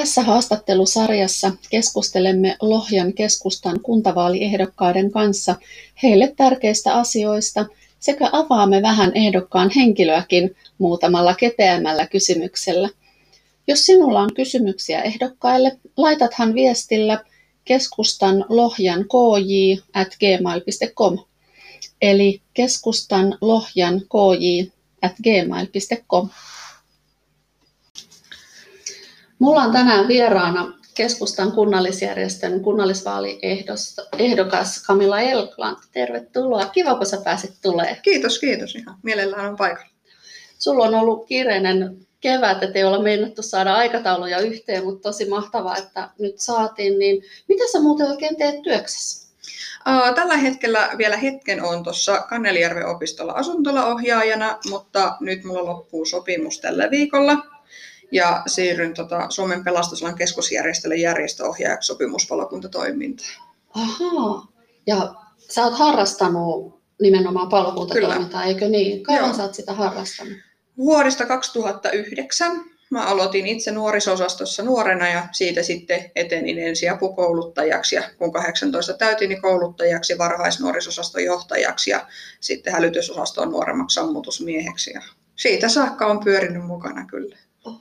Tässä haastattelusarjassa keskustelemme Lohjan keskustan kuntavaaliehdokkaiden kanssa heille tärkeistä asioista sekä avaamme vähän ehdokkaan henkilöäkin muutamalla kepeämmällä kysymyksellä. Jos sinulla on kysymyksiä ehdokkaille, laitathan viestillä keskustan lohjan kj at gmail.com eli keskustan lohjan kj at gmail.com. Mulla on tänään vieraana keskustan kunnallisjärjestön kunnallisvaaliehdokas Kamilla Elkland. Tervetuloa. Kiva, kun sä pääsit tulee. Kiitos, kiitos. Ihan mielellään on paikalla. Sulla on ollut kiireinen kevät, että ei olla meinattu saada aikatauluja yhteen, mutta tosi mahtavaa, että nyt saatiin. Niin mitä sä muuten oikein teet työksessä? Tällä hetkellä vielä hetken on tuossa Kannelijärven opistolla asuntolaohjaajana, mutta nyt mulla loppuu sopimus tällä viikolla ja siirryn tota Suomen pelastusalan keskusjärjestölle järjestöohjaajaksi sopimuspalokuntatoimintaan. Ahaa, ja sä oot harrastanut nimenomaan palokuntatoimintaa, eikö niin? Kauan Joo. sä oot sitä harrastanut? Vuodesta 2009. Mä aloitin itse nuorisosastossa nuorena ja siitä sitten etenin ensiapukouluttajaksi ja kun 18 täytin niin kouluttajaksi, varhaisnuorisosaston johtajaksi ja sitten hälytysosaston nuoremmaksi sammutusmieheksi. Ja siitä saakka on pyörinyt mukana kyllä.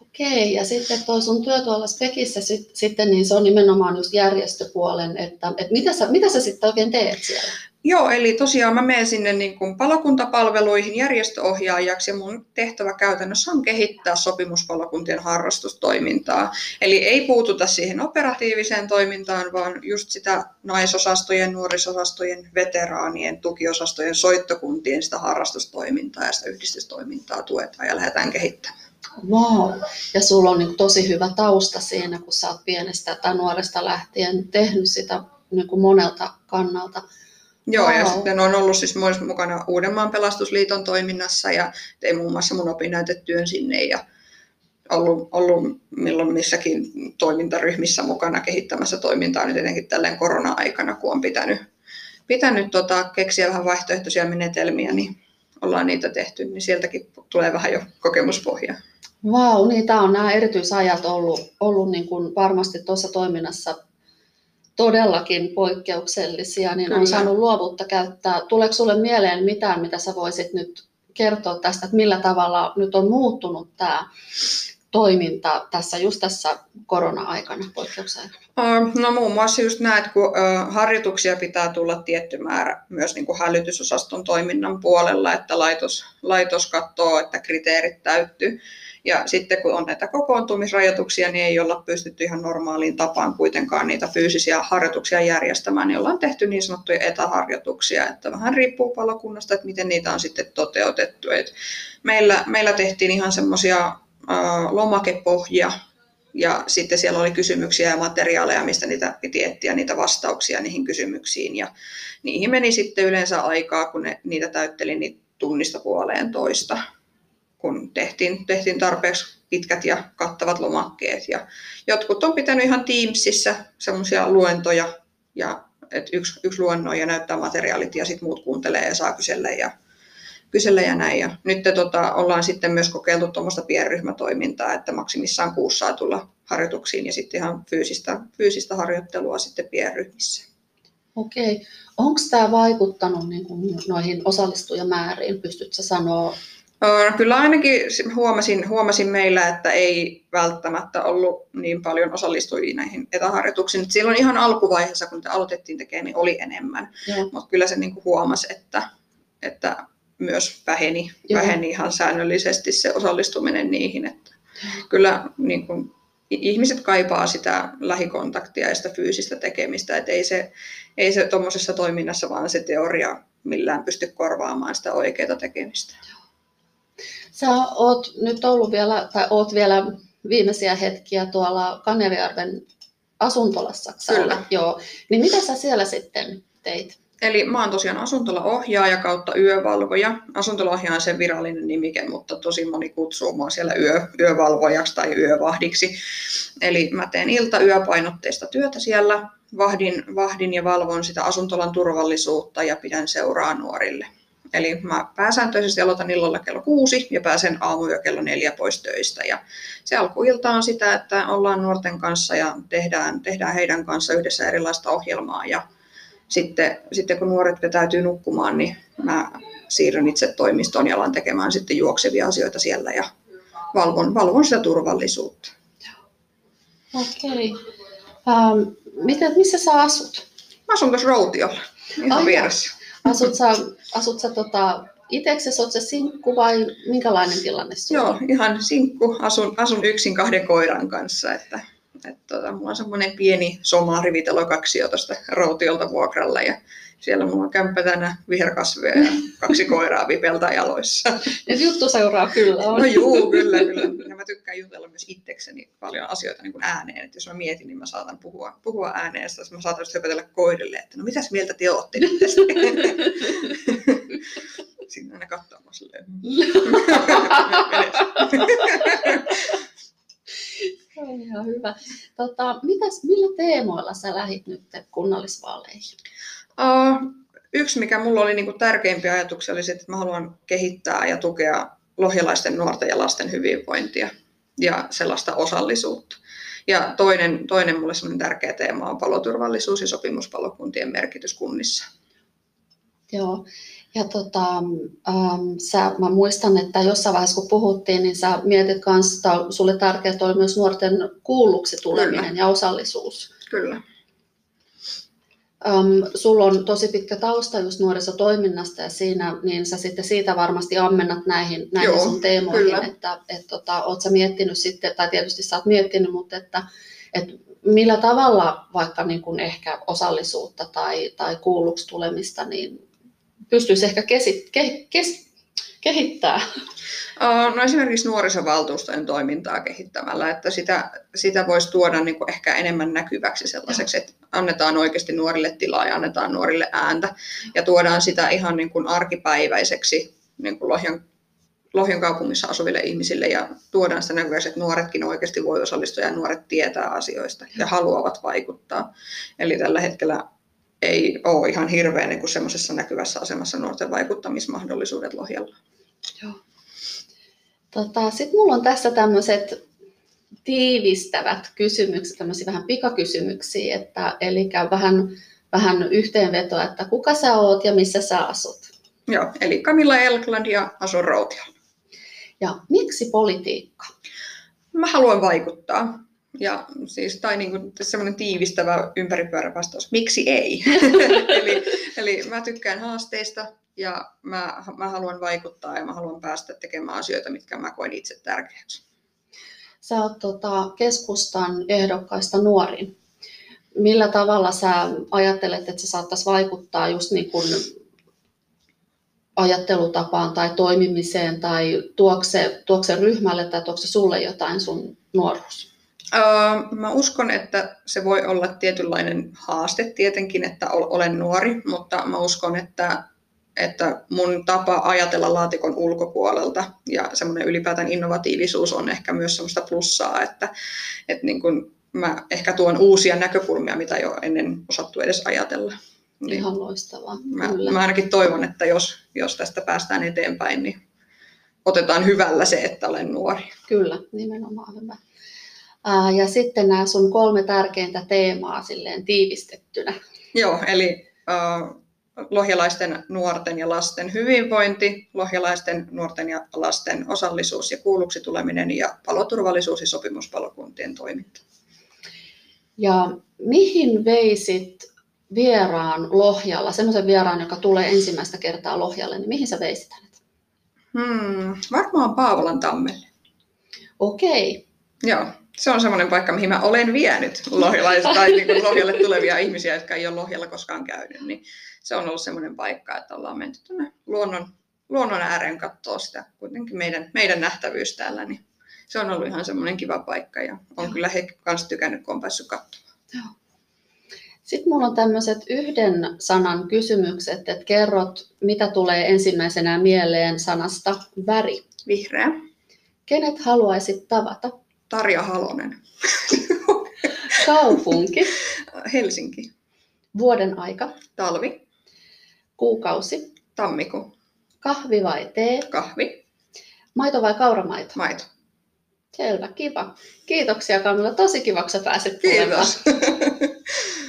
Okei, ja sitten tuo sun työ tuolla Spekissä sit, sitten, niin se on nimenomaan just järjestöpuolen, että, että mitä, sä, mitä sä sitten oikein teet siellä? Joo, eli tosiaan mä menen sinne niin kuin palokuntapalveluihin järjestöohjaajaksi ja mun tehtävä käytännössä on kehittää sopimuspalokuntien harrastustoimintaa. Eli ei puututa siihen operatiiviseen toimintaan, vaan just sitä naisosastojen, nuorisosastojen, veteraanien, tukiosastojen, soittokuntien sitä harrastustoimintaa ja sitä yhdistystoimintaa tuetaan ja lähdetään kehittämään. Wow. Ja sulla on niin tosi hyvä tausta siinä, kun sä oot pienestä tai nuoresta lähtien tehnyt sitä niin kuin monelta kannalta. Joo, wow. ja sitten on ollut siis myös mukana Uudenmaan pelastusliiton toiminnassa ja tein muun muassa mun opinnäytetyön sinne ja ollut, ollut milloin missäkin toimintaryhmissä mukana kehittämässä toimintaa nyt etenkin tälleen korona-aikana, kun on pitänyt, pitänyt tota, keksiä vähän vaihtoehtoisia menetelmiä, niin ollaan niitä tehty, niin sieltäkin tulee vähän jo kokemuspohjaa. Vau, wow, niin tämä on nämä erityisajat ollut, ollut niin kuin varmasti tuossa toiminnassa todellakin poikkeuksellisia, niin Kyllä. on saanut luovuutta käyttää. Tuleeko sinulle mieleen mitään, mitä sä voisit nyt kertoa tästä, että millä tavalla nyt on muuttunut tämä toiminta tässä just tässä korona-aikana, poikkeusaikana? No muun muassa just näet, kun harjoituksia pitää tulla tietty määrä myös niin kuin hälytysosaston toiminnan puolella, että laitos, laitos katsoo, että kriteerit täyttyy. Ja sitten kun on näitä kokoontumisrajoituksia, niin ei olla pystytty ihan normaaliin tapaan kuitenkaan niitä fyysisiä harjoituksia järjestämään, niin ollaan tehty niin sanottuja etäharjoituksia, että vähän riippuu palokunnasta, että miten niitä on sitten toteutettu. Et meillä, meillä tehtiin ihan semmoisia lomakepohjia, ja sitten siellä oli kysymyksiä ja materiaaleja, mistä niitä piti etsiä niitä vastauksia niihin kysymyksiin. Ja niihin meni sitten yleensä aikaa, kun ne, niitä täytteli niin tunnista puoleen toista kun tehtiin, tehtiin tarpeeksi pitkät ja kattavat lomakkeet. Ja jotkut on pitänyt ihan Teamsissa semmoisia luentoja, ja, että yksi, yksi luennoi ja näyttää materiaalit ja sitten muut kuuntelee ja saa kysellä ja, kysellä ja näin. Ja nyt tota, ollaan sitten myös kokeiltu tuommoista pienryhmätoimintaa, että maksimissaan kuussa saa tulla harjoituksiin ja sitten ihan fyysistä, fyysistä harjoittelua sitten pienryhmissä. Okei. Onko tämä vaikuttanut niin kuin noihin osallistujamääriin? Pystytkö sanoa Kyllä ainakin huomasin, huomasin meillä, että ei välttämättä ollut niin paljon osallistujia näihin etäharjoituksiin. Silloin ihan alkuvaiheessa, kun te aloitettiin tekemään, niin oli enemmän. Mutta kyllä se niin kuin huomasi, että, että myös väheni, väheni ihan säännöllisesti se osallistuminen niihin. Että kyllä niin kuin, ihmiset kaipaa sitä lähikontaktia ja sitä fyysistä tekemistä. Että ei se, ei se tuommoisessa toiminnassa vaan se teoria millään pysty korvaamaan sitä oikeaa tekemistä. Sä oot nyt ollut vielä, tai oot vielä viimeisiä hetkiä tuolla Kanevijärven asuntolassa. Kyllä. Joo. Niin mitä sä siellä sitten teit? Eli mä oon tosiaan asuntolaohjaaja kautta yövalvoja. Asuntolaohjaaja on sen virallinen nimike, mutta tosi moni kutsuu mua siellä yö, yövalvojaksi tai yövahdiksi. Eli mä teen ilta-yöpainotteista työtä siellä, vahdin, vahdin ja valvon sitä asuntolan turvallisuutta ja pidän seuraa nuorille. Eli mä pääsääntöisesti aloitan illalla kello kuusi ja pääsen aamuja kello neljä pois töistä. Ja se alkuilta on sitä, että ollaan nuorten kanssa ja tehdään, tehdään heidän kanssa yhdessä erilaista ohjelmaa. Ja sitten, sitten kun nuoret vetäytyy nukkumaan, niin mä siirryn itse toimistoon ja alan tekemään sitten juoksevia asioita siellä ja valvon, valvon sitä turvallisuutta. Okei. Ähm, miten, missä sä asut? Mä asun tuossa Routiolla, ihan Ai vieressä. Asut sä, asut sä tota, itseksesi, oot sä sinkku vai minkälainen tilanne sulla Joo, ihan sinkku. Asun, asun yksin kahden koiran kanssa. Että, että tota, mulla on semmoinen pieni soma rivitalo kaksi tuosta Routiolta vuokralla ja siellä mulla on kämppä tänä viherkasveja ja kaksi koiraa vipeltää jaloissa. Et juttu seuraa kyllä on. No juu, kyllä, kyllä. Ja mä tykkään jutella myös itsekseni paljon asioita niin kuin ääneen. Että jos mä mietin, niin mä saatan puhua, puhua ääneen. Ja sitten mä saatan just höpötellä koirille, että no mitäs mieltä te ootte nyt tästä? Siinä aina katsoo mua silleen. Se on ihan hyvä. Tota, mitäs, millä teemoilla sä lähit nyt kunnallisvaaleihin? Uh, yksi, mikä mulla oli niinku tärkeimpiä ajatuksia, oli se, että mä haluan kehittää ja tukea lohjalaisten nuorten ja lasten hyvinvointia ja sellaista osallisuutta. Ja toinen, toinen mulle sellainen tärkeä teema on paloturvallisuus ja sopimuspalokuntien merkitys kunnissa. Joo. Ja tota, ähm, sä, mä muistan, että jossain vaiheessa kun puhuttiin, niin sä mietit kanssa, että sulle tärkeää oli myös nuorten kuulluksi tuleminen Kyllä. ja osallisuus. Kyllä. Um, sulla on tosi pitkä tausta just nuorisotoiminnasta ja siinä, niin sä sitten siitä varmasti ammennat näihin, näihin Joo, sun teemoihin, kyllä. että et, tota, oot sä miettinyt sitten, tai tietysti sä oot miettinyt, mutta että et millä tavalla vaikka niin kuin ehkä osallisuutta tai, tai kuulluksi tulemista, niin pystyisi ehkä kesi, ke, kes, kehittää. No esimerkiksi nuorisovaltuustojen toimintaa kehittämällä, että sitä, sitä voisi tuoda niin kuin ehkä enemmän näkyväksi sellaiseksi, että annetaan oikeasti nuorille tilaa ja annetaan nuorille ääntä ja tuodaan sitä ihan niin kuin arkipäiväiseksi niin kuin Lohjan, Lohjan kaupungissa asuville ihmisille ja tuodaan sitä näkyväksi, että nuoretkin oikeasti voi osallistua ja nuoret tietää asioista ja haluavat vaikuttaa. Eli tällä hetkellä ei ole ihan hirveän niin kuin semmoisessa näkyvässä asemassa nuorten vaikuttamismahdollisuudet Lohjalla. Joo. Tota, Sitten mulla on tässä tämmöiset tiivistävät kysymykset, tämmöisiä vähän pikakysymyksiä, että, eli vähän, vähän yhteenvetoa, että kuka sä oot ja missä sä asut. Joo, eli Camilla Elkland ja asun Rautiolla. Ja miksi politiikka? Mä haluan vaikuttaa. Ja siis, tai niin kuin semmoinen tiivistävä ympäripyörä vastaus, miksi ei? eli, eli mä tykkään haasteista ja mä, mä haluan vaikuttaa ja mä haluan päästä tekemään asioita, mitkä mä koen itse tärkeäksi. Sä oot tota, keskustan ehdokkaista nuorin. Millä tavalla sä ajattelet, että se saattaisi vaikuttaa just niin kuin ajattelutapaan tai toimimiseen tai tuokse, tuokse ryhmälle tai tuokse sulle jotain sun nuoruus? Öö, mä uskon, että se voi olla tietynlainen haaste tietenkin, että ol- olen nuori, mutta mä uskon, että, että mun tapa ajatella laatikon ulkopuolelta ja semmoinen ylipäätään innovatiivisuus on ehkä myös semmoista plussaa, että, että niin kun mä ehkä tuon uusia näkökulmia, mitä jo ennen osattu edes ajatella. Niin Ihan loistavaa. mä, Kyllä. mä ainakin toivon, että jos, jos tästä päästään eteenpäin, niin otetaan hyvällä se, että olen nuori. Kyllä, nimenomaan hyvä. Ää, Ja sitten nämä sun kolme tärkeintä teemaa silleen tiivistettynä. Joo, eli äh, lohjalaisten nuorten ja lasten hyvinvointi, lohjalaisten nuorten ja lasten osallisuus ja kuulluksi tuleminen ja paloturvallisuus ja sopimuspalokuntien toiminta. Ja mihin veisit vieraan Lohjalla, semmoisen vieraan, joka tulee ensimmäistä kertaa Lohjalle, niin mihin sä veisit hänet? Hmm, varmaan Paavolan tammelle. Okei, Joo, se on semmoinen paikka, mihin mä olen vienyt lohjalais- tai niin kuin Lohjalle tulevia ihmisiä, jotka ei ole Lohjalla koskaan käynyt. Niin se on ollut semmoinen paikka, että ollaan menty tuonne luonnon, luonnon ääreen katsoa sitä kuitenkin meidän, meidän nähtävyys täällä. Niin se on ollut ihan semmoinen kiva paikka ja on Joo. kyllä he kanssa tykännyt, kun on päässyt katsomaan. Sitten mulla on tämmöiset yhden sanan kysymykset, että kerrot, mitä tulee ensimmäisenä mieleen sanasta väri. Vihreä, Kenet haluaisit tavata? Tarja Halonen, Kaupunki, Helsinki, vuoden aika, talvi, kuukausi, tammikuu, Kahvi vai tee? Kahvi, Maito vai kauramaito? maito. Selvä, kiva. Kiitoksia Kamilla. Tosi kiva, kun sä pääsit tulemaan. Kiitos.